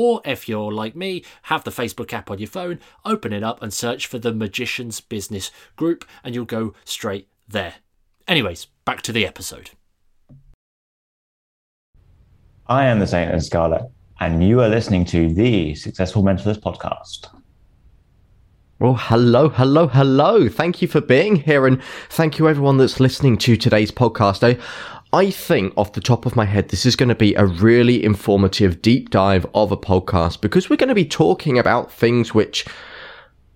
Or if you're like me, have the Facebook app on your phone, open it up and search for the Magician's Business Group, and you'll go straight there. Anyways, back to the episode. I am the Saint in Scarlet, and you are listening to the Successful Mentalist podcast. Well, hello, hello, hello. Thank you for being here, and thank you everyone that's listening to today's podcast. I, I think off the top of my head, this is going to be a really informative deep dive of a podcast because we're going to be talking about things which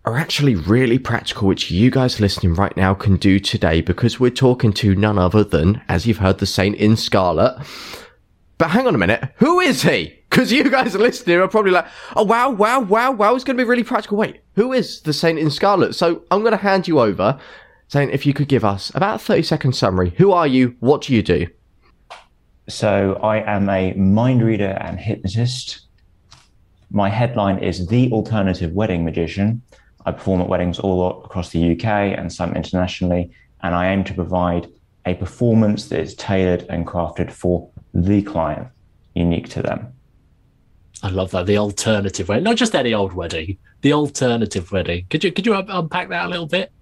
are actually really practical, which you guys listening right now can do today because we're talking to none other than, as you've heard, the Saint in Scarlet. But hang on a minute, who is he? Because you guys listening are probably like, oh wow, wow, wow, wow, it's going to be really practical. Wait, who is the Saint in Scarlet? So I'm going to hand you over saying if you could give us about a 30 second summary. Who are you? What do you do? So I am a mind reader and hypnotist. My headline is The Alternative Wedding Magician. I perform at weddings all across the UK and some internationally, and I aim to provide a performance that is tailored and crafted for the client, unique to them. I love that. The alternative wedding, not just any old wedding, the alternative wedding. Could you could you unpack that a little bit?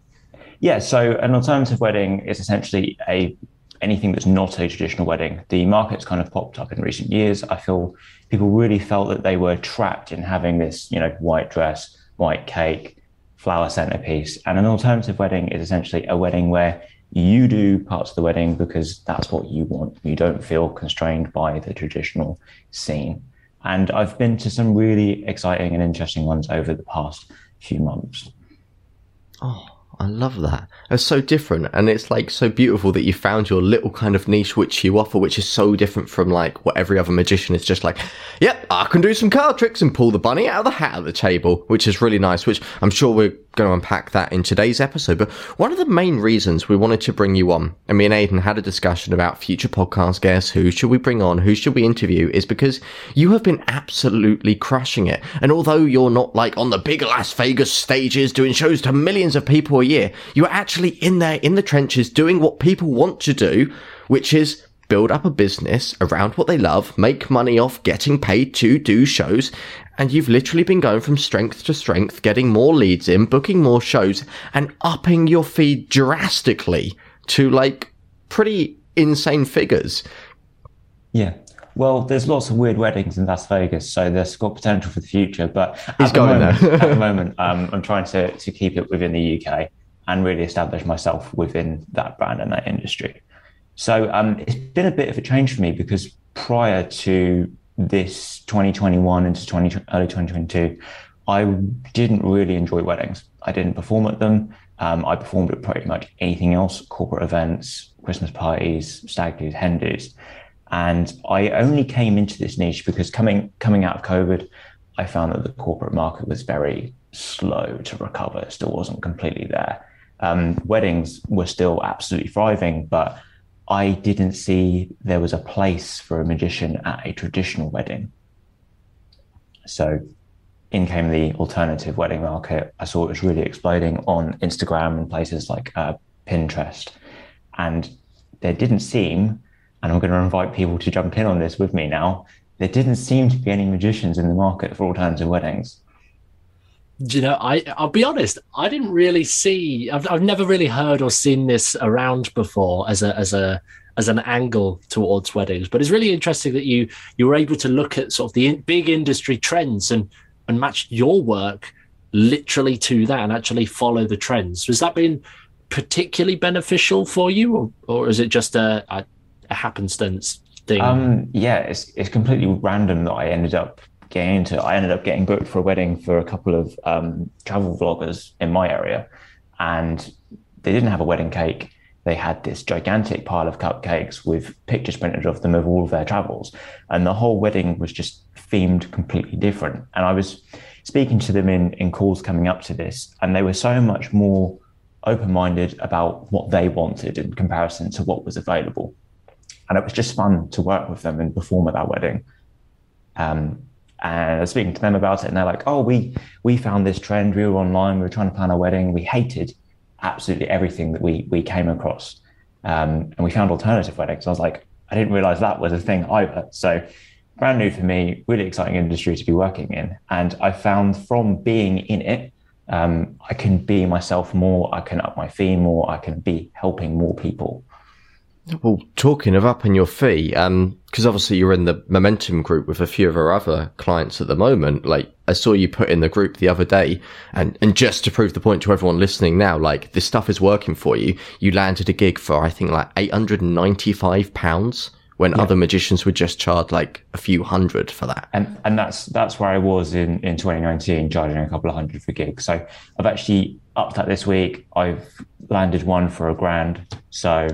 Yeah, so an alternative wedding is essentially a anything that's not a traditional wedding. The market's kind of popped up in recent years. I feel people really felt that they were trapped in having this, you know, white dress, white cake, flower centerpiece. And an alternative wedding is essentially a wedding where you do parts of the wedding because that's what you want. You don't feel constrained by the traditional scene. And I've been to some really exciting and interesting ones over the past few months. Oh, I love that. It's so different, and it's like so beautiful that you found your little kind of niche which you offer, which is so different from like what every other magician is just like. Yep, I can do some card tricks and pull the bunny out of the hat at the table, which is really nice. Which I'm sure we're going to unpack that in today's episode. But one of the main reasons we wanted to bring you on, and me and Aidan had a discussion about future podcast guests, who should we bring on, who should we interview, is because you have been absolutely crushing it. And although you're not like on the big Las Vegas stages doing shows to millions of people a year, you're actually in there in the trenches doing what people want to do, which is build up a business around what they love, make money off getting paid to do shows, and you've literally been going from strength to strength, getting more leads in, booking more shows, and upping your fee drastically to like pretty insane figures. Yeah. Well, there's lots of weird weddings in Las Vegas, so there's got potential for the future. But he's going moment, there. at the moment, um, I'm trying to to keep it within the UK and really establish myself within that brand and that industry. So um, it's been a bit of a change for me because prior to this 2021 into 20, early 2022, I didn't really enjoy weddings. I didn't perform at them. Um, I performed at pretty much anything else, corporate events, Christmas parties, stag do's, hen do's. And I only came into this niche because coming coming out of COVID, I found that the corporate market was very slow to recover. It still wasn't completely there. Um, weddings were still absolutely thriving, but I didn't see there was a place for a magician at a traditional wedding. So in came the alternative wedding market. I saw it was really exploding on Instagram and places like uh, Pinterest. And there didn't seem, and I'm going to invite people to jump in on this with me now, there didn't seem to be any magicians in the market for alternative weddings you know, I I'll be honest, I didn't really see. I've I've never really heard or seen this around before as a as a as an angle towards weddings. But it's really interesting that you you were able to look at sort of the in, big industry trends and and match your work literally to that and actually follow the trends. Has that been particularly beneficial for you, or or is it just a a, a happenstance thing? Um, yeah, it's it's completely random that I ended up getting into. I ended up getting booked for a wedding for a couple of um, travel vloggers in my area, and they didn't have a wedding cake. They had this gigantic pile of cupcakes with pictures printed of them of all of their travels, and the whole wedding was just themed completely different. And I was speaking to them in, in calls coming up to this, and they were so much more open minded about what they wanted in comparison to what was available. And it was just fun to work with them and perform at that wedding. Um, and I was speaking to them about it, and they're like, "Oh, we we found this trend. We were online. We were trying to plan a wedding. We hated absolutely everything that we we came across, um, and we found alternative weddings." I was like, "I didn't realize that was a thing either." So, brand new for me, really exciting industry to be working in, and I found from being in it, um, I can be myself more. I can up my fee more. I can be helping more people. Well, talking of upping your fee, um, because obviously you're in the momentum group with a few of our other clients at the moment. Like I saw you put in the group the other day, and and just to prove the point to everyone listening now, like this stuff is working for you. You landed a gig for I think like eight hundred and ninety five pounds when yeah. other magicians would just charge like a few hundred for that. And and that's that's where I was in in 2019, charging a couple of hundred for gigs. So I've actually upped that this week. I've landed one for a grand. So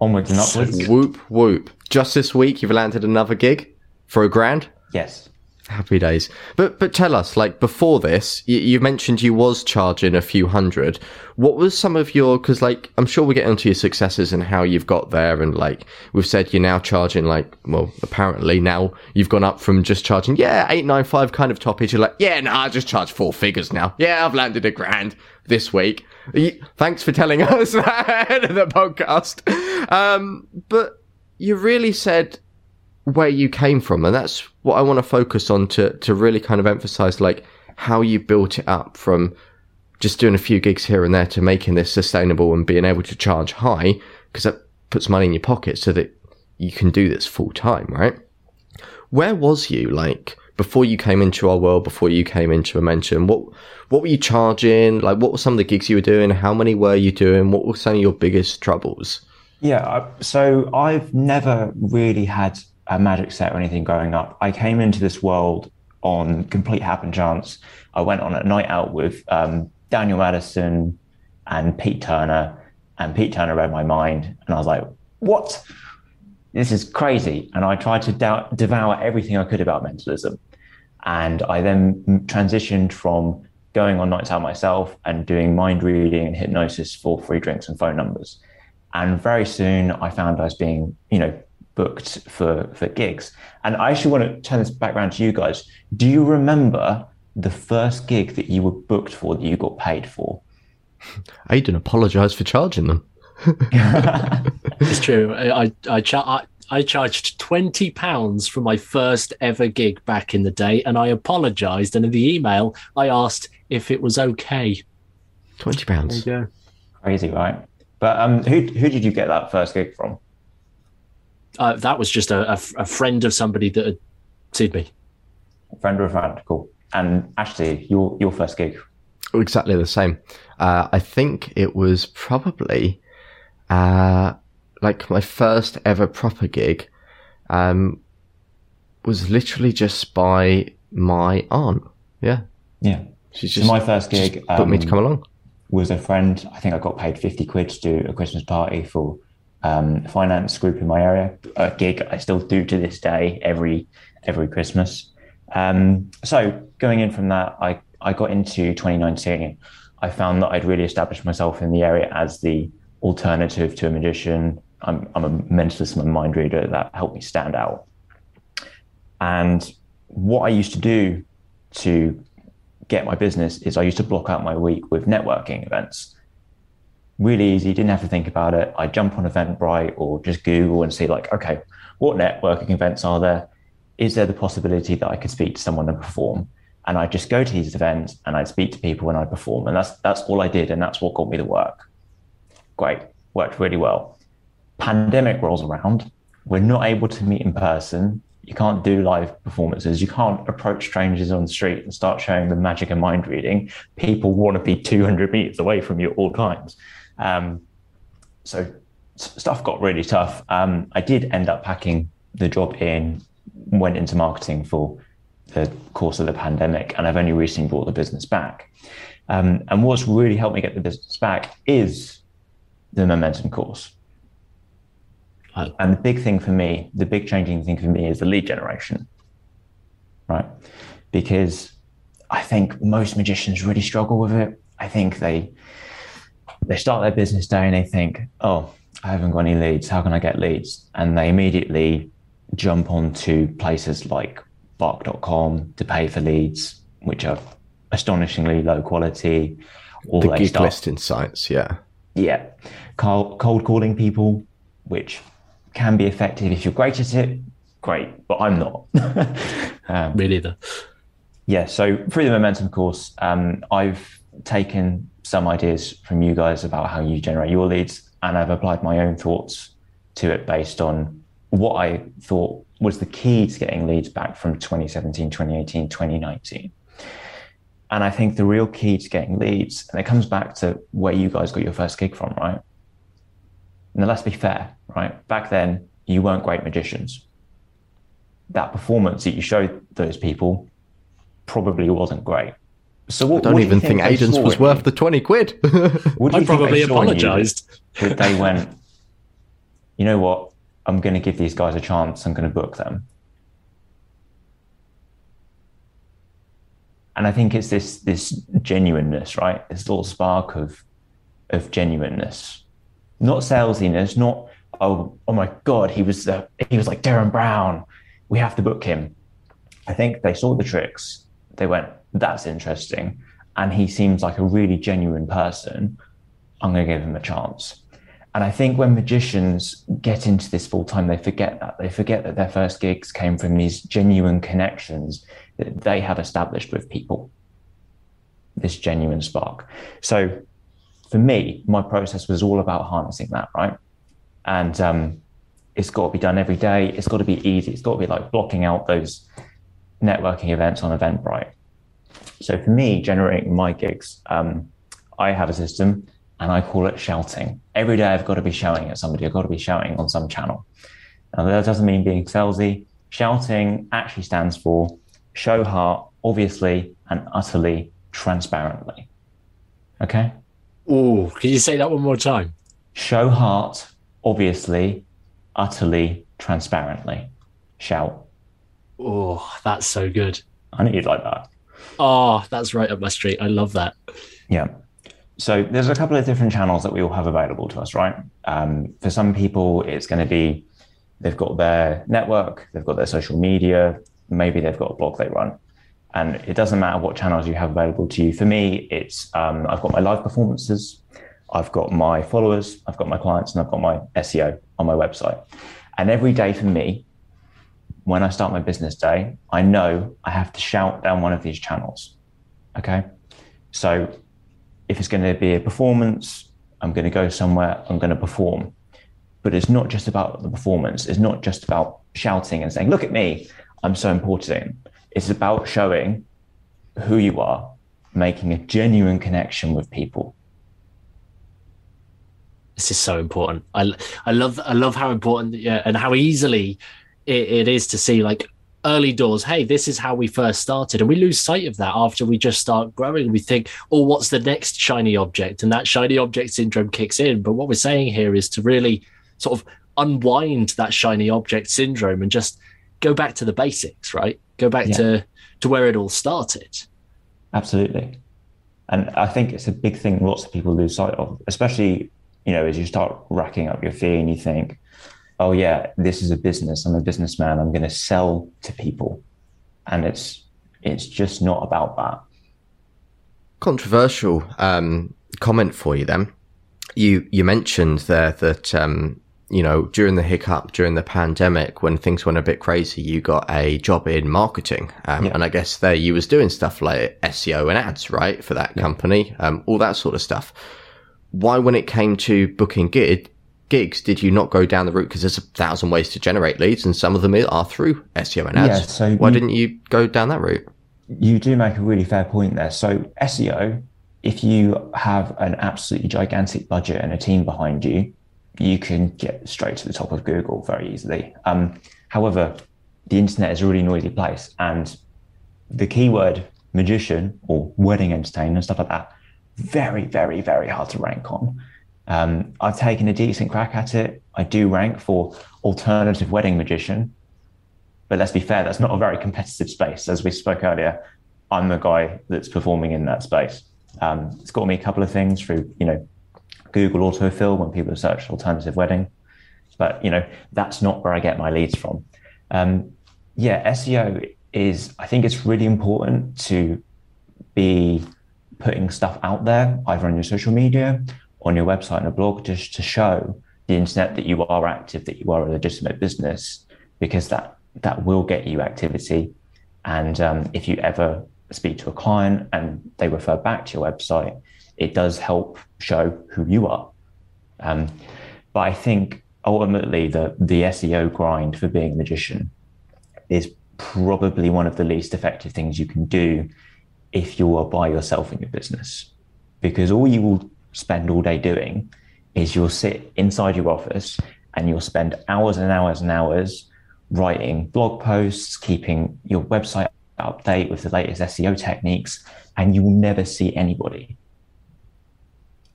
onwards and upwards. Whoop whoop! Just this week, you've landed another gig for a grand. Yes. Happy days. But but tell us, like before this, you, you mentioned you was charging a few hundred. What was some of your? Because like I'm sure we get into your successes and how you've got there, and like we've said, you're now charging like well, apparently now you've gone up from just charging yeah eight nine five kind of toppage. You're like yeah, no, nah, I just charge four figures now. Yeah, I've landed a grand this week. Thanks for telling us that in the podcast. Um, but you really said where you came from, and that's what I want to focus on to to really kind of emphasize like how you built it up from just doing a few gigs here and there to making this sustainable and being able to charge high because that puts money in your pocket so that you can do this full time, right? Where was you like before you came into our world, before you came into Momentum? What what were you charging? Like, what were some of the gigs you were doing? How many were you doing? What were some of your biggest troubles? Yeah, so I've never really had a magic set or anything growing up. I came into this world on complete happen chance. I went on a night out with um, Daniel Madison and Pete Turner, and Pete Turner read my mind, and I was like, "What? This is crazy!" And I tried to doubt, devour everything I could about mentalism, and I then transitioned from going on nights out myself and doing mind reading and hypnosis for free drinks and phone numbers. And very soon, I found I was being, you know, booked for for gigs. And I actually want to turn this back around to you guys. Do you remember the first gig that you were booked for that you got paid for? I didn't apologize for charging them. it's true. I I, I, I I charged twenty pounds for my first ever gig back in the day, and I apologised. And in the email, I asked if it was okay. Twenty pounds. Yeah. Crazy, right? But um, who who did you get that first gig from? Uh, that was just a, a, a, friend of somebody that had seen me. A friend of a friend, cool. And Ashley, your your first gig? Exactly the same. Uh, I think it was probably uh, like my first ever proper gig. Um, was literally just by my aunt. Yeah. Yeah. She's just so my first gig. Put um, me to um, come along. Was a friend. I think I got paid fifty quid to do a Christmas party for um, finance group in my area. A gig I still do to this day every every Christmas. Um, so going in from that, I I got into 2019. I found that I'd really established myself in the area as the alternative to a magician. I'm, I'm a mentalist, I'm a mind reader that helped me stand out. And what I used to do to get my business is I used to block out my week with networking events really easy, didn't have to think about it. I jump on Eventbrite or just Google and see like, okay, what networking events are there? Is there the possibility that I could speak to someone and perform? And I just go to these events and I'd speak to people when I perform. And that's that's all I did. And that's what got me the work. Great. Worked really well. Pandemic rolls around. We're not able to meet in person. You can't do live performances. You can't approach strangers on the street and start showing them magic and mind reading. People want to be 200 meters away from you at all times. Um, so stuff got really tough. Um, I did end up packing the job in, went into marketing for the course of the pandemic, and I've only recently brought the business back. Um, and what's really helped me get the business back is the momentum course. Oh. And the big thing for me, the big changing thing for me is the lead generation, right? Because I think most magicians really struggle with it. I think they they start their business day and they think, oh, I haven't got any leads. How can I get leads? And they immediately jump onto places like bark.com to pay for leads, which are astonishingly low quality. Or the gig start, listing sites, yeah. Yeah. Cold, cold calling people, which can be effective if you're great at it. Great, but I'm not. um, Me neither. Yeah. So through the momentum course, um, I've taken some ideas from you guys about how you generate your leads, and I've applied my own thoughts to it based on what I thought was the key to getting leads back from 2017, 2018, 2019. And I think the real key to getting leads, and it comes back to where you guys got your first gig from, right? Now, let's be fair, right? Back then, you weren't great magicians. That performance that you showed those people probably wasn't great. So what, I don't even do think, think Aidan's was worth the 20 quid. I probably apologized. they went, you know what? I'm going to give these guys a chance. I'm going to book them. And I think it's this this genuineness, right? This little spark of of genuineness, not salesiness, not oh oh my god, he was uh, he was like Derren Brown. We have to book him. I think they saw the tricks. They went, that's interesting, and he seems like a really genuine person. I'm going to give him a chance. And I think when magicians get into this full time, they forget that. They forget that their first gigs came from these genuine connections that they have established with people, this genuine spark. So for me, my process was all about harnessing that, right? And um, it's got to be done every day. It's got to be easy. It's got to be like blocking out those networking events on Eventbrite. So for me, generating my gigs, um, I have a system and I call it shouting. Every day I've got to be shouting at somebody. I've got to be shouting on some channel. Now that doesn't mean being salesy. Shouting actually stands for show heart, obviously and utterly transparently. Okay? Oh, can you say that one more time? Show heart, obviously, utterly, transparently. Shout. Oh, that's so good. I knew you'd like that. Oh, that's right up my street. I love that. Yeah. So there's a couple of different channels that we all have available to us, right? Um, for some people, it's going to be they've got their network, they've got their social media, maybe they've got a blog they run. And it doesn't matter what channels you have available to you. For me, it's um, I've got my live performances, I've got my followers, I've got my clients, and I've got my SEO on my website. And every day for me, when I start my business day, I know I have to shout down one of these channels. Okay. So if it's going to be a performance, I'm going to go somewhere, I'm going to perform. But it's not just about the performance. It's not just about shouting and saying, look at me, I'm so important. It's about showing who you are, making a genuine connection with people. This is so important. I, I love I love how important yeah, and how easily it, it is to see like early doors, hey, this is how we first started. And we lose sight of that after we just start growing. We think, oh, what's the next shiny object? And that shiny object syndrome kicks in. But what we're saying here is to really sort of unwind that shiny object syndrome and just go back to the basics, right? Go back yeah. to to where it all started. Absolutely. And I think it's a big thing lots of people lose sight of, especially, you know, as you start racking up your fee and you think, oh yeah, this is a business. I'm a businessman. I'm going to sell to people, and it's it's just not about that. Controversial um, comment for you then. You you mentioned there that um, you know during the hiccup during the pandemic when things went a bit crazy, you got a job in marketing, um, yeah. and I guess there you was doing stuff like SEO and ads, right, for that yeah. company, um, all that sort of stuff. Why, when it came to booking gig, gigs did you not go down the route? Because there's a thousand ways to generate leads, and some of them are through SEO and ads. Yeah, so Why you, didn't you go down that route? You do make a really fair point there. So SEO, if you have an absolutely gigantic budget and a team behind you, you can get straight to the top of Google very easily. Um, however, the internet is a really noisy place, and the keyword magician or wedding entertainer and stuff like that, very, very, very hard to rank on. Um, I've taken a decent crack at it. I do rank for alternative wedding magician, but let's be fair, that's not a very competitive space. As we spoke earlier, I'm the guy that's performing in that space. Um, it's got me a couple of things through, you know, Google autofill when people search alternative wedding, but you know that's not where I get my leads from. Um, yeah, SEO is. I think it's really important to be putting stuff out there, either on your social media, on your website, and a blog, just to show the internet that you are active, that you are a legitimate business, because that that will get you activity. And um, if you ever speak to a client and they refer back to your website, it does help show who you are. Um, but I think ultimately the the SEO grind for being a magician is probably one of the least effective things you can do if you are by yourself in your business, because all you will spend all day doing is you'll sit inside your office and you'll spend hours and hours and hours writing blog posts, keeping your website update with the latest SEO techniques, and you will never see anybody.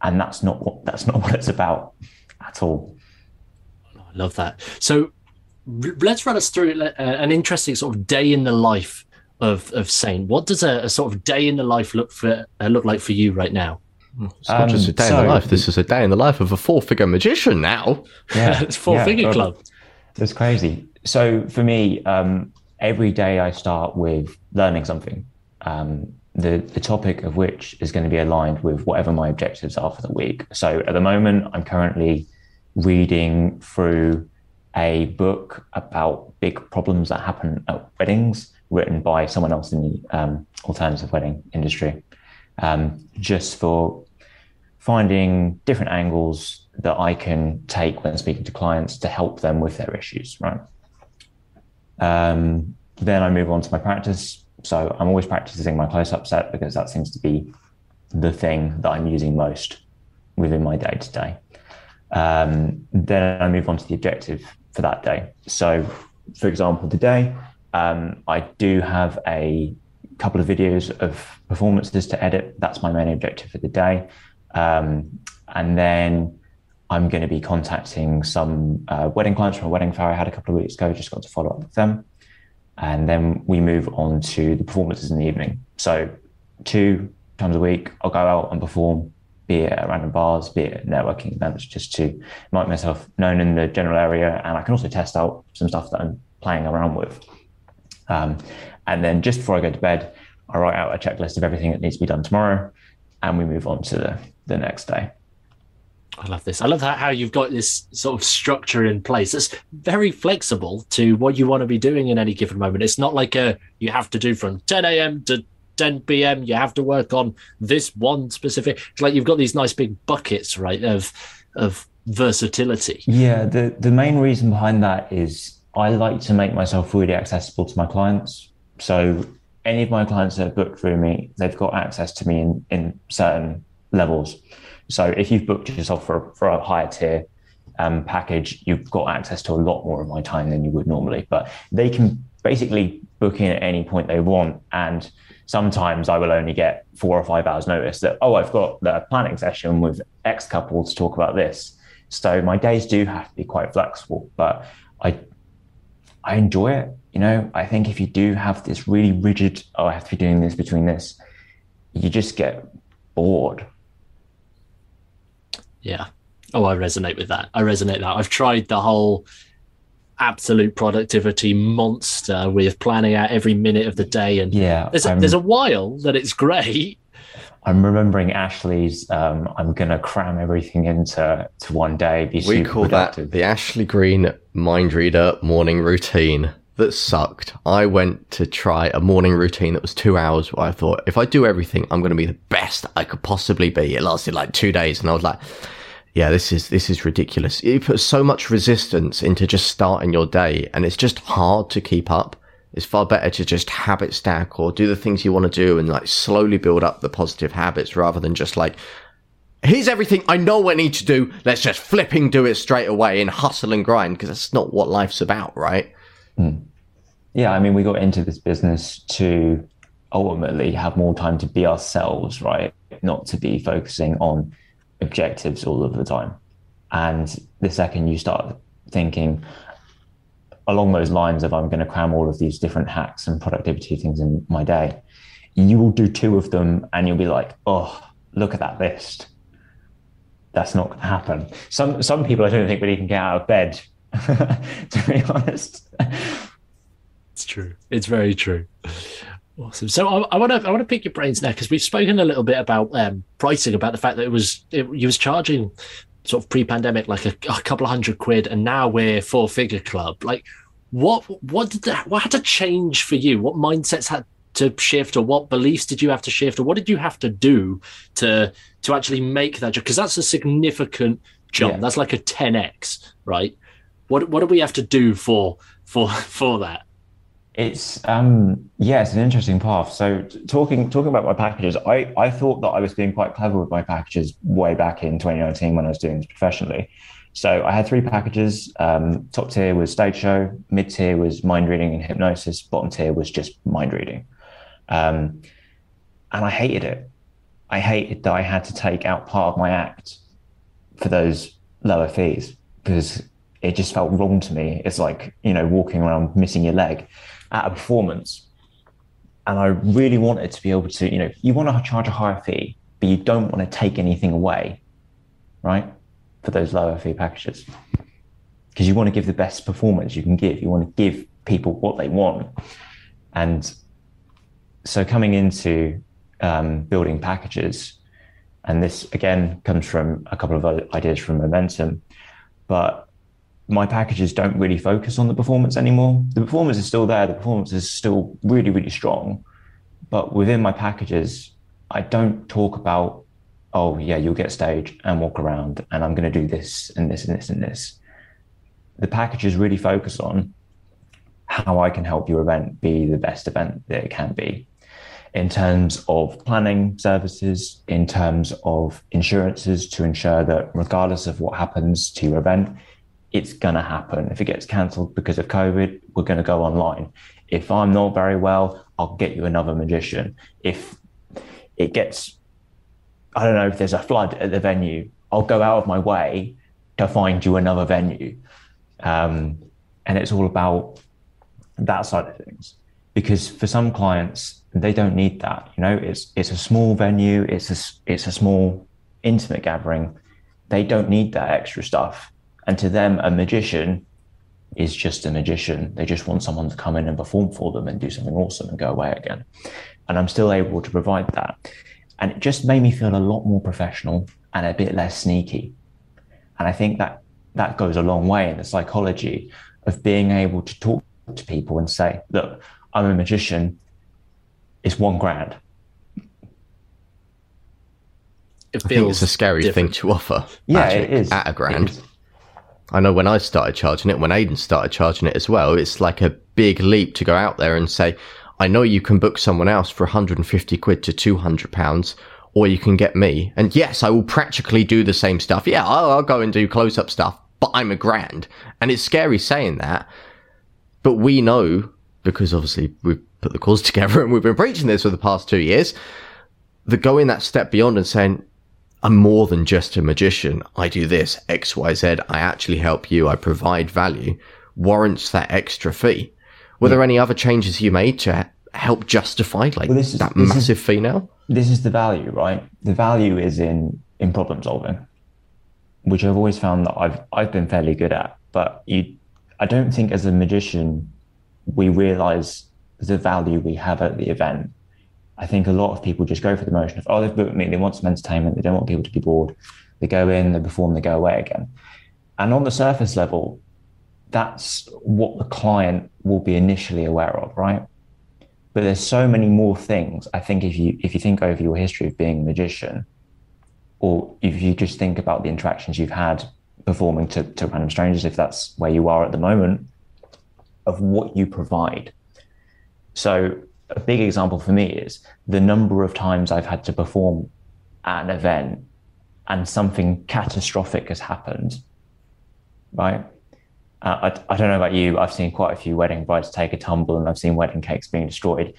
And that's not what that's not what it's about at all. I love that. So let's run us through uh, an interesting sort of day in the life of of Saint. What does a, a sort of day in the life look for uh, look like for you right now? It's not um, just a day so, in the life. This is a day in the life of a four figure magician now. Yeah, it's four yeah, figure club. That's crazy. So for me, um, every day I start with learning something. Um, the, the topic of which is going to be aligned with whatever my objectives are for the week. So at the moment, I'm currently reading through a book about big problems that happen at weddings, written by someone else in the um, alternative wedding industry, um, just for finding different angles that I can take when speaking to clients to help them with their issues, right? Um, then I move on to my practice. So I'm always practicing my close up set because that seems to be the thing that I'm using most within my day to day. Then I move on to the objective for that day. So, for example, today um, I do have a couple of videos of performances to edit. That's my main objective for the day. Um, and then I'm going to be contacting some uh, wedding clients from a wedding fair I had a couple of weeks ago. Just got to follow up with them. And then we move on to the performances in the evening. So, two times a week, I'll go out and perform, be it at random bars, be it at networking events, just to make myself known in the general area. And I can also test out some stuff that I'm playing around with. Um, and then just before I go to bed, I write out a checklist of everything that needs to be done tomorrow, and we move on to the, the next day. I love this. I love how you've got this sort of structure in place. It's very flexible to what you want to be doing in any given moment. It's not like a you have to do from 10 a.m. to 10 p.m. You have to work on this one specific. It's like you've got these nice big buckets, right, of of versatility. Yeah, the the main reason behind that is I like to make myself really accessible to my clients. So any of my clients that have booked through me, they've got access to me in, in certain levels. So if you've booked yourself for, for a higher tier um, package, you've got access to a lot more of my time than you would normally. But they can basically book in at any point they want. And sometimes I will only get four or five hours notice that, oh, I've got the planning session with X couple to talk about this. So my days do have to be quite flexible, but I I enjoy it. You know, I think if you do have this really rigid, oh, I have to be doing this between this, you just get bored. Yeah. Oh, I resonate with that. I resonate that. I've tried the whole absolute productivity monster with planning out every minute of the day, and yeah, there's a, there's a while that it's great. I'm remembering Ashley's. Um, I'm gonna cram everything into to one day. Be we call productive. that the Ashley Green mind reader morning routine. That sucked. I went to try a morning routine that was two hours. Where I thought if I do everything, I'm going to be the best I could possibly be. It lasted like two days, and I was like, yeah, this is this is ridiculous. You put so much resistance into just starting your day, and it's just hard to keep up. It's far better to just habit stack or do the things you want to do and like slowly build up the positive habits rather than just like, here's everything I know I need to do. Let's just flipping do it straight away and hustle and grind because that's not what life's about, right? Mm. Yeah, I mean, we got into this business to ultimately have more time to be ourselves, right? Not to be focusing on objectives all of the time. And the second you start thinking along those lines of I'm going to cram all of these different hacks and productivity things in my day, you will do two of them and you'll be like, oh, look at that list. That's not going to happen. Some some people I don't think would even get out of bed. to be honest, it's true. It's very true. Awesome. So I want to I want to pick your brains now because we've spoken a little bit about um, pricing, about the fact that it was it, you was charging sort of pre-pandemic like a, a couple of hundred quid, and now we're four figure club. Like, what what did that what had to change for you? What mindsets had to shift, or what beliefs did you have to shift, or what did you have to do to to actually make that jump? Because that's a significant jump. Yeah. That's like a ten x, right? What what do we have to do for for for that? It's um yeah, it's an interesting path. So talking talking about my packages, I I thought that I was being quite clever with my packages way back in 2019 when I was doing this professionally. So I had three packages. Um, top tier was stage show, mid tier was mind reading and hypnosis, bottom tier was just mind reading. Um, and I hated it. I hated that I had to take out part of my act for those lower fees because it just felt wrong to me. It's like, you know, walking around missing your leg at a performance. And I really wanted to be able to, you know, you want to charge a higher fee, but you don't want to take anything away, right? For those lower fee packages. Because you want to give the best performance you can give. You want to give people what they want. And so coming into um, building packages, and this again comes from a couple of ideas from Momentum, but my packages don't really focus on the performance anymore. The performance is still there, the performance is still really, really strong. But within my packages, I don't talk about, oh, yeah, you'll get stage and walk around, and I'm going to do this and this and this and this. The packages really focus on how I can help your event be the best event that it can be in terms of planning services, in terms of insurances to ensure that regardless of what happens to your event, it's going to happen. If it gets cancelled because of COVID, we're going to go online. If I'm not very well, I'll get you another magician. If it gets, I don't know, if there's a flood at the venue, I'll go out of my way to find you another venue. Um, and it's all about that side of things. Because for some clients, they don't need that. You know, it's it's a small venue, it's a it's a small intimate gathering. They don't need that extra stuff. And to them, a magician is just a magician. They just want someone to come in and perform for them and do something awesome and go away again. And I'm still able to provide that. And it just made me feel a lot more professional and a bit less sneaky. And I think that that goes a long way in the psychology of being able to talk to people and say, look, I'm a magician it's one grand. It I think it's a scary different. thing to offer. Yeah, it is at a grand. I know when I started charging it, when Aidan started charging it as well, it's like a big leap to go out there and say, I know you can book someone else for 150 quid to 200 pounds, or you can get me. And yes, I will practically do the same stuff. Yeah, I'll, I'll go and do close up stuff, but I'm a grand. And it's scary saying that, but we know because obviously we've put the calls together and we've been preaching this for the past two years, that going that step beyond and saying, I'm more than just a magician. I do this, X, Y, Z. I actually help you. I provide value warrants that extra fee. Were yeah. there any other changes you made to help justify like well, is, that massive is, fee now? This is the value, right? The value is in in problem solving, which I've always found that I've I've been fairly good at. But you, I don't think as a magician we realize the value we have at the event. I think a lot of people just go for the motion of, oh, they've booked me, they want some entertainment, they don't want people to be bored. They go in, they perform, they go away again. And on the surface level, that's what the client will be initially aware of, right? But there's so many more things. I think if you if you think over your history of being a magician, or if you just think about the interactions you've had performing to, to random strangers, if that's where you are at the moment, of what you provide. So, a big example for me is the number of times I've had to perform at an event and something catastrophic has happened, right? Uh, I, I, don't know about you. I've seen quite a few wedding brides take a tumble, and I've seen wedding cakes being destroyed.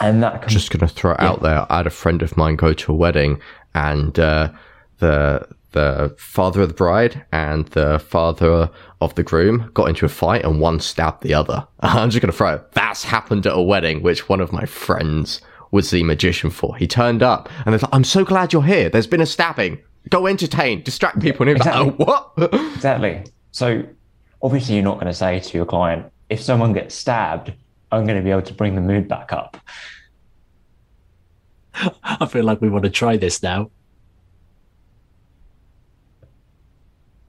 And that comes, just going to throw it yeah. out there. I had a friend of mine go to a wedding, and uh, the the father of the bride and the father of the groom got into a fight and one stabbed the other. I'm just going to throw it. That's happened at a wedding, which one of my friends was the magician for. He turned up and they're like, I'm so glad you're here. There's been a stabbing. Go entertain, distract people. And he was Exactly. like, oh, what? Exactly. So obviously, you're not going to say to your client, if someone gets stabbed, I'm going to be able to bring the mood back up. I feel like we want to try this now.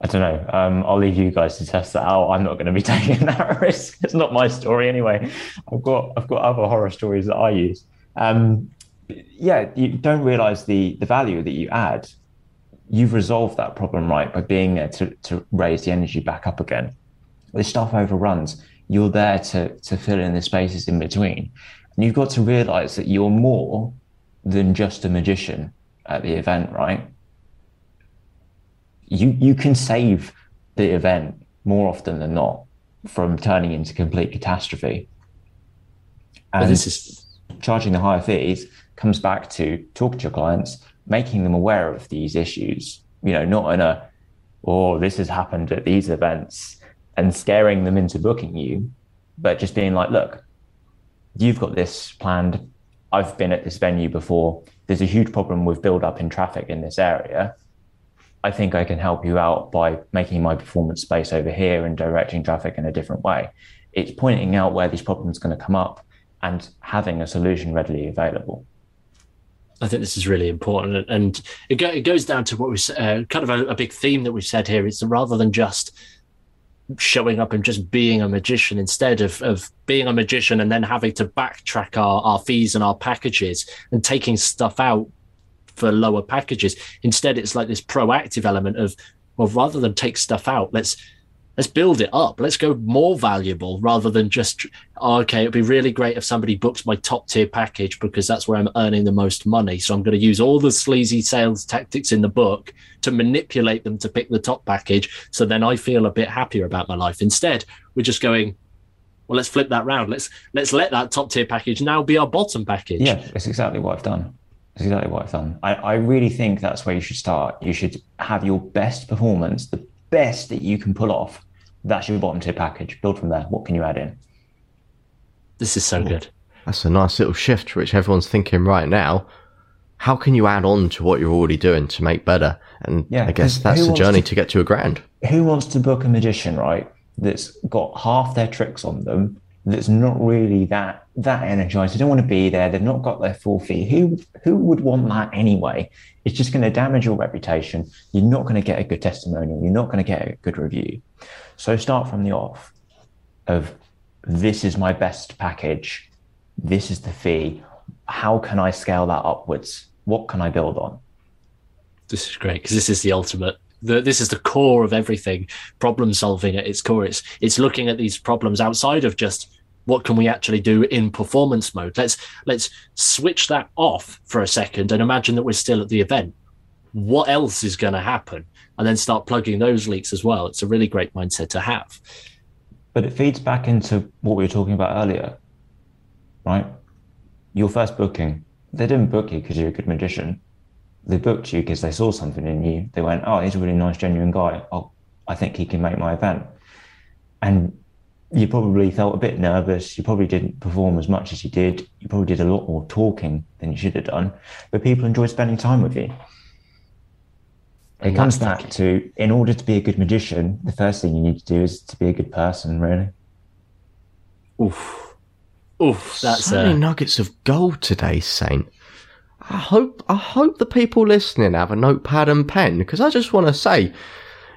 I don't know. Um, I'll leave you guys to test that out. I'm not going to be taking that risk. It's not my story anyway. I've got I've got other horror stories that I use. Um, yeah, you don't realize the the value that you add. You've resolved that problem right by being there to to raise the energy back up again. The stuff overruns. You're there to to fill in the spaces in between, and you've got to realize that you're more than just a magician at the event, right? You you can save the event more often than not from turning into complete catastrophe. But And this is charging the higher fees comes back to talking to your clients, making them aware of these issues. You know, not in a oh this has happened at these events and scaring them into booking you, but just being like, look, you've got this planned. I've been at this venue before. There's a huge problem with build up in traffic in this area. I think I can help you out by making my performance space over here and directing traffic in a different way. It's pointing out where these problems are going to come up and having a solution readily available. I think this is really important, and it, go, it goes down to what we uh, kind of a, a big theme that we've said here. It's rather than just showing up and just being a magician, instead of of being a magician and then having to backtrack our, our fees and our packages and taking stuff out for lower packages. Instead, it's like this proactive element of well, rather than take stuff out, let's let's build it up. Let's go more valuable rather than just oh, okay. It'd be really great if somebody books my top tier package because that's where I'm earning the most money. So I'm going to use all the sleazy sales tactics in the book to manipulate them to pick the top package. So then I feel a bit happier about my life. Instead, we're just going. Well, let's flip that round. Let's let's let that top tier package now be our bottom package. Yeah, that's exactly what I've done. That's exactly what I've done. I, I really think that's where you should start. You should have your best performance, the best that you can pull off. That's your bottom tier package. Build from there. What can you add in? This is so good. That's a nice little shift, which everyone's thinking right now. How can you add on to what you're already doing to make better? And Yeah, I guess that's the journey to- to get to a grand. who wants to book a magician, right? That's got half their tricks on them. That's not really that that energized. They don't want to be there. They've not got their full fee. Who who would want that anyway? It's just going to damage your reputation. You're not going to get a good testimonial. You're not going to get a good review. So start from the off of this is my best package. This is the fee. How can I scale that upwards? What can I build on? This is great because this is the ultimate. The, this is the core of everything. Problem solving at its core. It's it's looking at these problems outside of just what can we actually do in performance mode. Let's let's switch that off for a second and imagine that we're still at the event. What else is going to happen? And then start plugging those leaks as well. It's a really great mindset to have. But it feeds back into what we were talking about earlier, right? Your first booking, they didn't book you because you're a good magician. They booked you because they saw something in you. They went, oh, he's a really nice, genuine guy. Oh, I think he can make my event. And you probably felt a bit nervous. You probably didn't perform as much as you did. You probably did a lot more talking than you should have done. But people enjoyed spending time with you. It comes back to, in order to be a good magician, the first thing you need to do is to be a good person, really. Oof, oof. That's so many uh, nuggets of gold today, Saint. I hope I hope the people listening have a notepad and pen because I just want to say,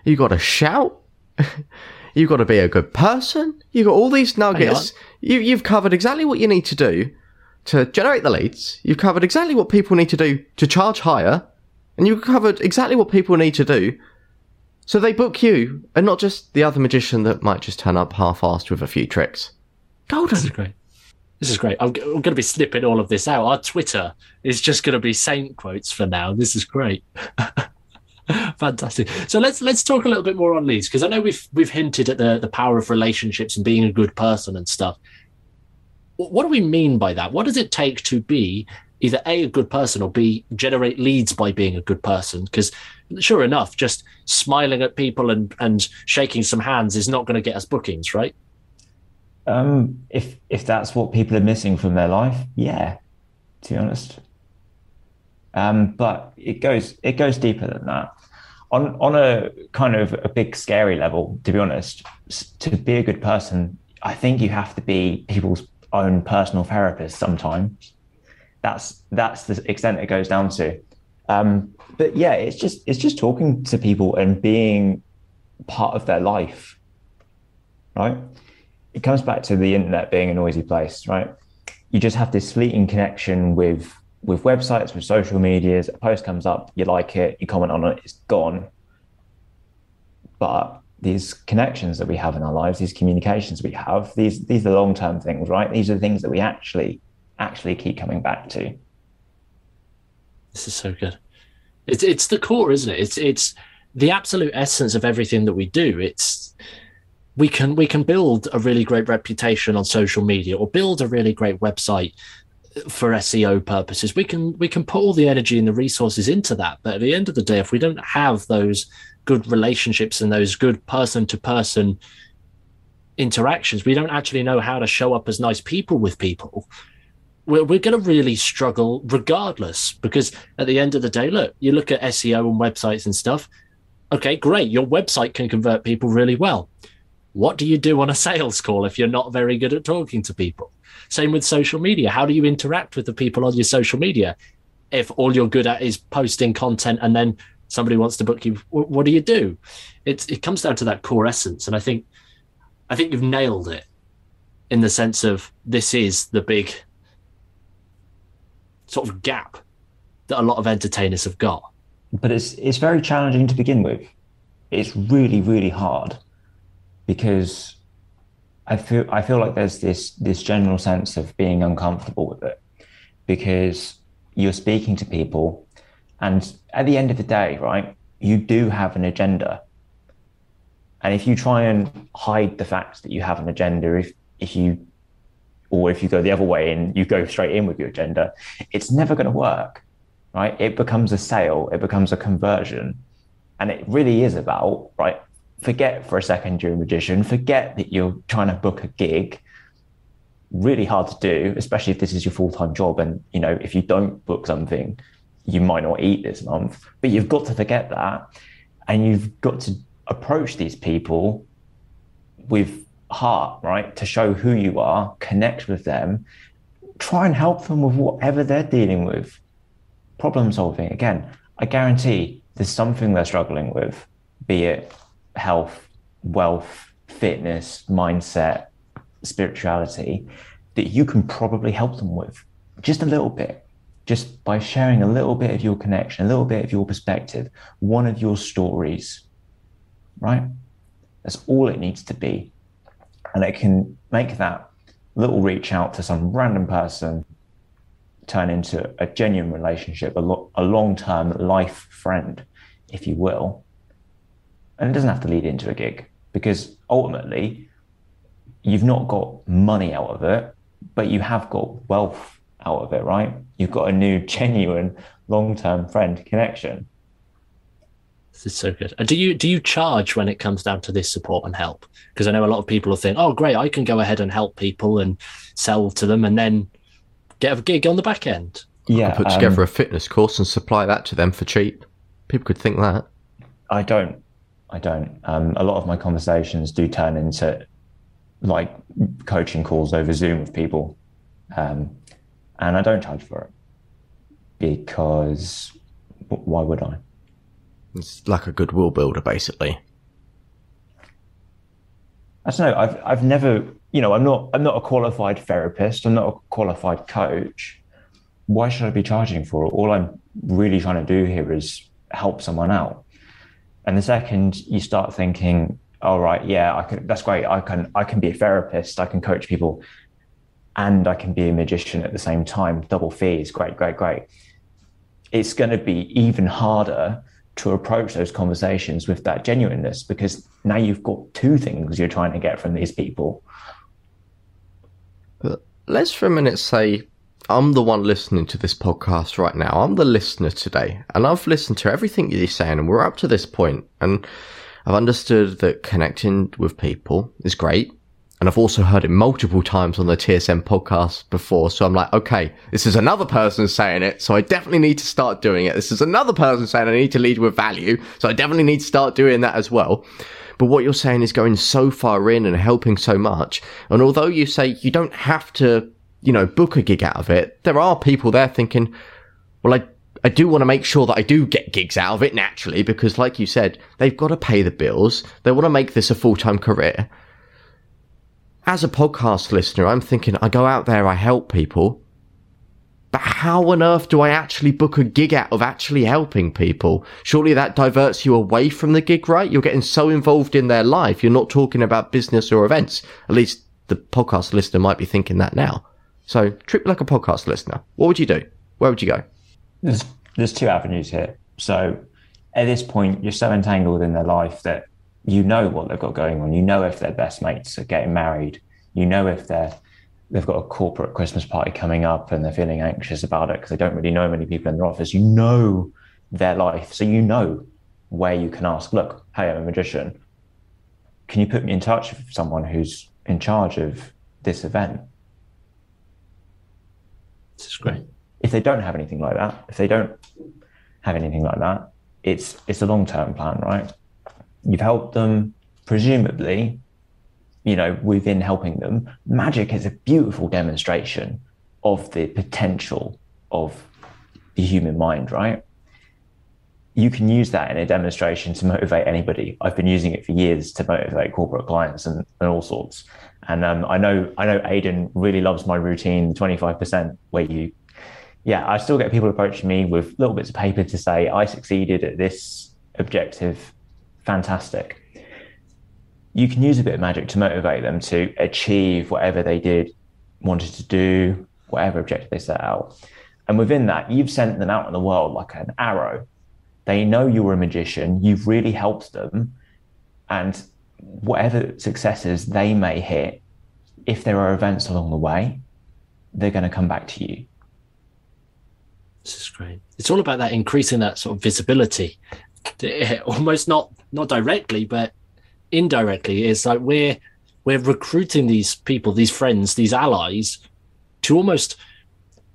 you got to shout, you got to be a good person, You've got all these nuggets. You you've covered exactly what you need to do to generate the leads. You've covered exactly what people need to do to charge higher, and you've covered exactly what people need to do so they book you and not just the other magician that might just turn up half-assed with a few tricks. Golden. This is great. This is great. I'm, I'm going to be snipping all of this out. Our Twitter is just going to be Saint quotes for now. This is great. Fantastic. So let's let's talk a little bit more on leads because I know we've we've hinted at the the power of relationships and being a good person and stuff. What do we mean by that? What does it take to be either a a good person or b generate leads by being a good person? Because sure enough, just smiling at people and and shaking some hands is not going to get us bookings, right? Um, if if that's what people are missing from their life, yeah. to be honest. Um, but it goes it goes deeper than that. On on a kind of a big scary level, to be honest, to be a good person, I think you have to be people's own personal therapist sometimes. That's that's the extent it goes down to. Um, but yeah, it's just it's just talking to people and being part of their life, right? It comes back to the internet being a noisy place, right? You just have this fleeting connection with with websites, with social medias, a post comes up, you like it, you comment on it, it's gone. But these connections that we have in our lives, these communications we have, these these are long term things, right? These are the things that we actually actually keep coming back to. This is so good. It's it's the core, isn't it? It's it's the absolute essence of everything that we do. It's we can we can build a really great reputation on social media or build a really great website for SEO purposes. We can we can put all the energy and the resources into that. But at the end of the day, if we don't have those good relationships and those good person to person interactions, we don't actually know how to show up as nice people with people. We're, we're going to really struggle regardless because at the end of the day, look, you look at SEO and websites and stuff. Okay, great. Your website can convert people really well. What do you do on a sales call if you're not very good at talking to people? Same with social media. How do you interact with the people on your social media? If all you're good at is posting content and then somebody wants to book you, what do you do? It it comes down to that core essence, and I think I think you've nailed it in the sense of this is the big sort of gap that a lot of entertainers have got. But it's it's very challenging to begin with. It's really really hard because I feel I feel like there's this this general sense of being uncomfortable with it because you're speaking to people and at the end of the day, right, you do have an agenda. And if you try and hide the fact that you have an agenda, if if you or if you go the other way and you go straight in with your agenda, it's never going to work, right? It becomes a sale, it becomes a conversion. And it really is about, right? Forget for a second you're a magician, forget that you're trying to book a gig. Really hard to do, especially if this is your full time job. And, you know, if you don't book something, you might not eat this month, but you've got to forget that. And you've got to approach these people with heart, right? To show who you are, connect with them, try and help them with whatever they're dealing with. Problem solving. Again, I guarantee there's something they're struggling with, be it health, wealth, fitness, mindset, spirituality, that you can probably help them with just a little bit just by sharing a little bit of your connection, a little bit of your perspective, one of your stories, right? That's all it needs to be. And it can make that little reach out to some random person turn into a genuine relationship, a, lo- a long term life friend, if you will. And it doesn't have to lead into a gig because ultimately, you've not got money out of it, but you have got wealth out of it, right? You've got a new, genuine, long-term friend connection. This is so good. And do you do you charge when it comes down to this support and help? Because I know a lot of people will think, "Oh, great, I can go ahead and help people and sell to them, and then get a gig on the back end." Yeah, put together um, a fitness course and supply that to them for cheap. People could think that. I don't. I don't. Um, a lot of my conversations do turn into like coaching calls over Zoom with people. Um, and I don't charge for it because why would I? It's like a goodwill builder, basically. I don't know. I've I've never, you know, I'm not I'm not a qualified therapist. I'm not a qualified coach. Why should I be charging for it? All I'm really trying to do here is help someone out. And the second you start thinking, all right, yeah, I can. That's great. I can I can be a therapist. I can coach people and I can be a magician at the same time. Double fees, great, great, great. It's going to be even harder to approach those conversations with that genuineness because now you've got two things you're trying to get from these people. Let's for a minute say I'm the one listening to this podcast right now. I'm the listener today, and I've listened to everything you're saying, and we're up to this point, and I've understood that connecting with people is great And I've also heard it multiple times on the TSM podcast before. So I'm like, okay, this is another person saying it. So I definitely need to start doing it. This is another person saying I need to lead with value. So I definitely need to start doing that as well. But what you're saying is going so far in and helping so much. And although you say you don't have to, you know, book a gig out of it, there are people there thinking, well, I I do want to make sure that I do get gigs out of it naturally because, like you said, they've got to pay the bills. They want to make this a full time career. As a podcast listener, I'm thinking I go out there, I help people. But how on earth do I actually book a gig out of actually helping people? Surely that diverts you away from the gig, right? You're getting so involved in their life. You're not talking about business or events. At least the podcast listener might be thinking that now. So treat me like a podcast listener. What would you do? Where would you go? there's there's two avenues here. So at this point, you're so entangled in their life that you know what they've got going on. You know if their best mates are getting married. You know if they're they've got a corporate Christmas party coming up and they're feeling anxious about it because they don't really know many people in their office. You know their life, so you know where you can ask. Look, hey, I'm a magician. Can you put me in touch with someone who's in charge of this event? Is great. If they don't have anything like that, if they don't have anything like that, it's it's a long term plan, right? You've helped them, presumably, you know, within helping them. Magic is a beautiful demonstration of the potential of the human mind, right? You can use that in a demonstration to motivate anybody. I've been using it for years to motivate corporate clients and, and all sorts. And um, I know I know Aidan really loves my routine, 25%, where you yeah, I still get people approaching me with little bits of paper to say, I succeeded at this objective. Fantastic. You can use a bit of magic to motivate them to achieve whatever they did, wanted to do, whatever objective they set out. And within that, you've sent them out in the world like an arrow. They know you're a magician, you've really helped them. And whatever successes they may hit, if there are events along the way, they're going to come back to you this is great. It's all about that increasing that sort of visibility, eh, almost not not directly, but indirectly. It's like we're we're recruiting these people, these friends, these allies, to almost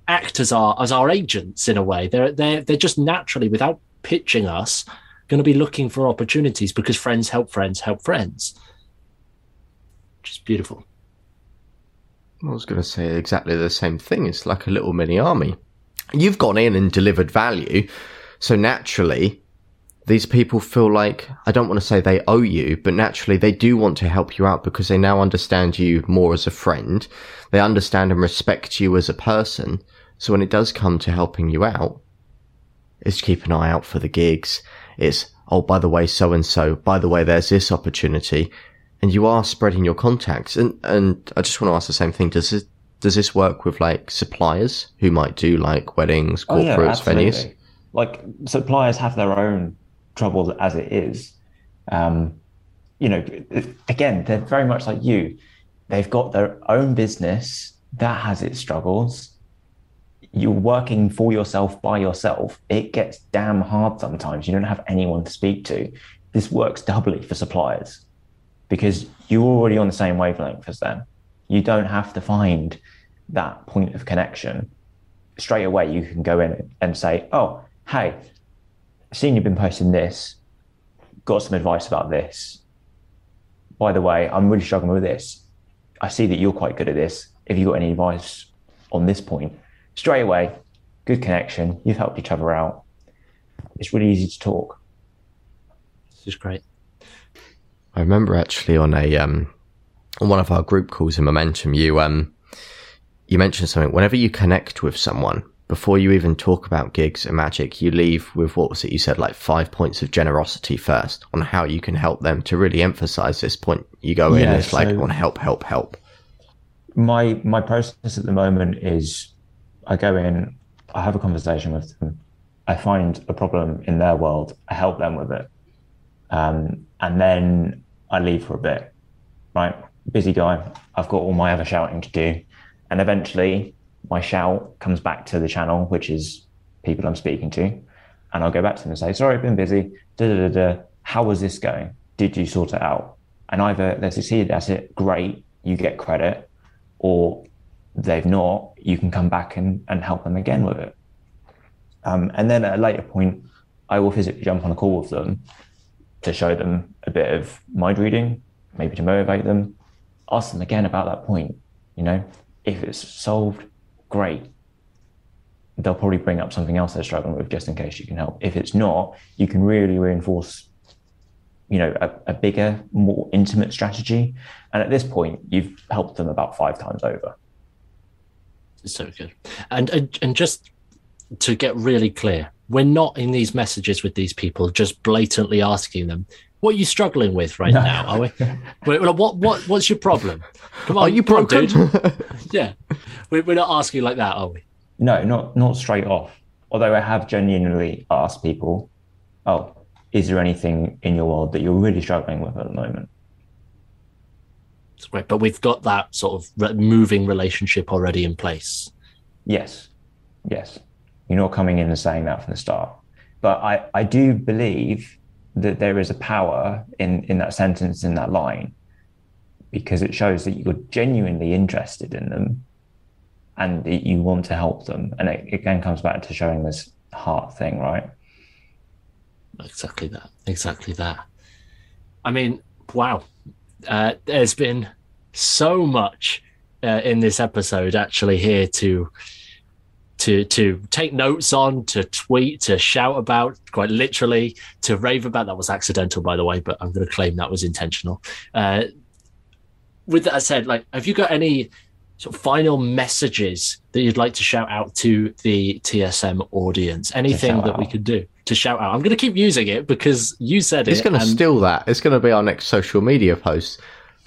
act as our as our agents in a way. They're they're they're just naturally, without pitching us, going to be looking for opportunities because friends help friends help friends. Which is beautiful. I was going to say exactly the same thing. It's like a little mini army you've gone in and delivered value. So naturally, these people feel like, I don't want to say they owe you, but naturally they do want to help you out because they now understand you more as a friend. They understand and respect you as a person. So when it does come to helping you out, it's keep an eye out for the gigs. It's, oh, by the way, so and so, by the way, there's this opportunity. And you are spreading your contacts. And, and I just want to ask the same thing. Does it, does this work with like suppliers who might do like weddings, corporates, oh, yeah, venues? Like suppliers have their own troubles as it is. Um, you know, again, they're very much like you. They've got their own business that has its struggles. You're working for yourself by yourself. It gets damn hard sometimes. You don't have anyone to speak to. This works doubly for suppliers because you're already on the same wavelength as them. You don't have to find that point of connection. Straight away, you can go in and say, Oh, hey, seen you've been posting this, got some advice about this. By the way, I'm really struggling with this. I see that you're quite good at this. If you got any advice on this point, straight away, good connection. You've helped each other out. It's really easy to talk. This is great. I remember actually on a um, on one of our group calls in Momentum, you um you mentioned something. Whenever you connect with someone, before you even talk about gigs and magic, you leave with what was it you said, like five points of generosity first on how you can help them to really emphasize this point. You go in, it's so like, I want to help, help, help. My my process at the moment is I go in, I have a conversation with them, I find a problem in their world, I help them with it. Um, and then I leave for a bit. Right? busy guy. I've got all my other shouting to do. And eventually my shout comes back to the channel, which is people I'm speaking to. And I'll go back to them and say, sorry, I've been busy. Da, da, da, da. How was this going? Did you sort it out? And either they succeeded at it, great. you get credit, or they've not, you can come back and, and help them again with it. Um, and then at a later point, I will physically jump on a call with them to show them a bit of mind reading, maybe to motivate them, ask them again about that point. You know, if it's solved, great. They'll probably bring up something else they're struggling with just in case you can help. If it's not, you can really reinforce, you know, a, a bigger, more intimate strategy. And at this point, you've helped them about five times over. So good. And, and and just to get really clear, we're not in these messages with these people just blatantly asking them, "What are you struggling with right no. now?" Are we? what what what's your problem? Come on, are you broken? On, yeah, we're not asking like that, are we? No, not not straight off. Although I have genuinely asked people, "Oh, is there anything in your world that you're really struggling with at the moment?" It's great, but we've got that sort of moving relationship already in place. Yes, yes. You're not coming in and saying that from the start. But I, I do believe that there is a power in, in that sentence, in that line, because it shows that you're genuinely interested in them and you want to help them. And it again comes back to showing this heart thing, right? Exactly that. Exactly that. I mean, wow. Uh, there's been so much uh, in this episode actually here to to to take notes on, to tweet, to shout about, quite literally, to rave about. That was accidental, by the way, but I'm going to claim that was intentional. Uh, with that said, like, have you got any sort of final messages that you'd like to shout out to the TSM audience? Anything that out. we could do to shout out? I'm going to keep using it because you said it's it. It's going to steal that. It's going to be our next social media post.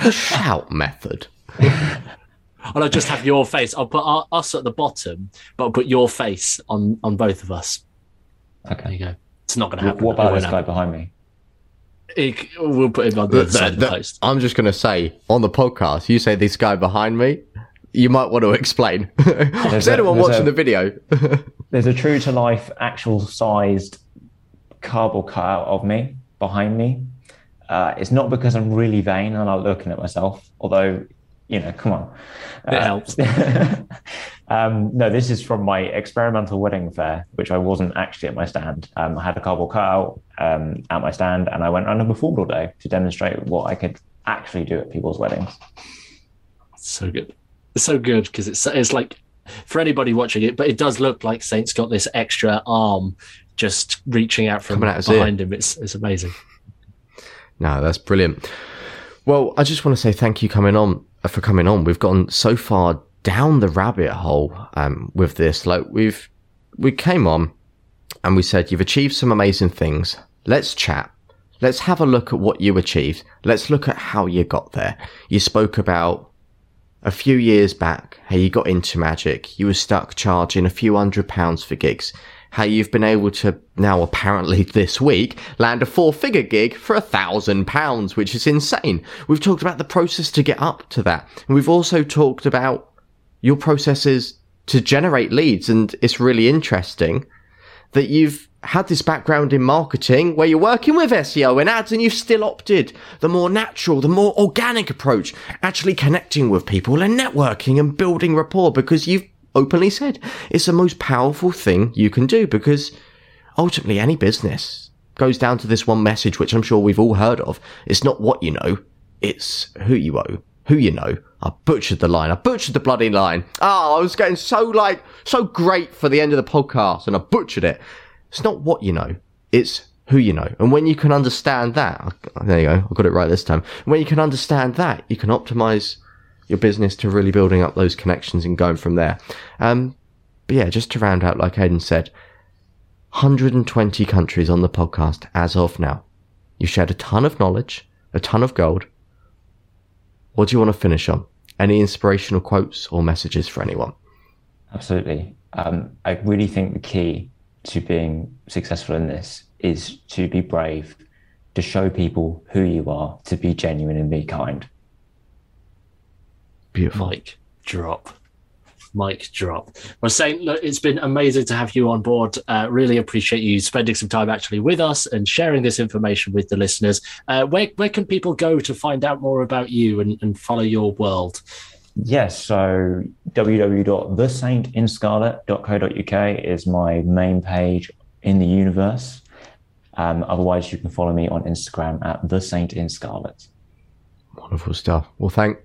The shout method. and I'll just have your face. I'll put our, us at the bottom, but I'll put your face on on both of us. Okay, there you go. It's not going to happen. What about this guy behind me? It, we'll put him on the, the, the, the post. I'm just going to say on the podcast, you say this guy behind me. You might want to explain. Is anyone watching a, the video? there's a true to life, actual sized cardboard cutout of me behind me. Uh, it's not because I'm really vain and I'm looking at myself, although you know, come on. It uh, helps. um, no, this is from my experimental wedding fair, which I wasn't actually at my stand. Um, I had a cardboard cutout um, at my stand, and I went around and performed all day to demonstrate what I could actually do at people's weddings. So good, it's so good because it's it's like for anybody watching it, but it does look like Saint's got this extra arm just reaching out from out behind him. It's it's amazing. No, that's brilliant. Well, I just want to say thank you coming on for coming on. We've gone so far down the rabbit hole um, with this. Like we've we came on and we said you've achieved some amazing things. Let's chat. Let's have a look at what you achieved. Let's look at how you got there. You spoke about a few years back how you got into magic. You were stuck charging a few hundred pounds for gigs how you've been able to now apparently this week land a four figure gig for a thousand pounds, which is insane. We've talked about the process to get up to that. And we've also talked about your processes to generate leads. And it's really interesting that you've had this background in marketing where you're working with SEO and ads and you've still opted the more natural, the more organic approach, actually connecting with people and networking and building rapport because you've openly said it's the most powerful thing you can do because ultimately any business goes down to this one message, which I'm sure we've all heard of. It's not what you know, it's who you owe, who you know. I butchered the line. I butchered the bloody line. Oh, I was getting so like, so great for the end of the podcast and I butchered it. It's not what you know. It's who you know. And when you can understand that, there you go. I got it right this time. When you can understand that, you can optimize your business to really building up those connections and going from there. Um, but yeah, just to round out, like Aidan said, 120 countries on the podcast as of now. You shared a ton of knowledge, a ton of gold. What do you want to finish on? Any inspirational quotes or messages for anyone? Absolutely. Um, I really think the key to being successful in this is to be brave, to show people who you are, to be genuine and be kind. Beautiful. Mic drop. Mic drop. Well, Saint, look, it's been amazing to have you on board. Uh, really appreciate you spending some time actually with us and sharing this information with the listeners. Uh, where, where can people go to find out more about you and, and follow your world? Yes, so www.thesaintinscarlet.co.uk is my main page in the universe. Um, otherwise, you can follow me on Instagram at the Saint in Scarlet. Wonderful stuff. Well, thank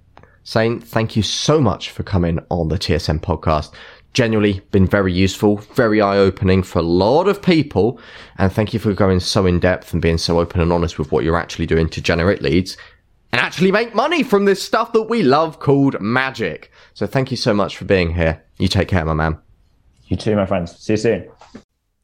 Saint, thank you so much for coming on the TSM podcast. Genuinely been very useful, very eye opening for a lot of people. And thank you for going so in depth and being so open and honest with what you're actually doing to generate leads and actually make money from this stuff that we love called magic. So thank you so much for being here. You take care, my man. You too, my friends. See you soon.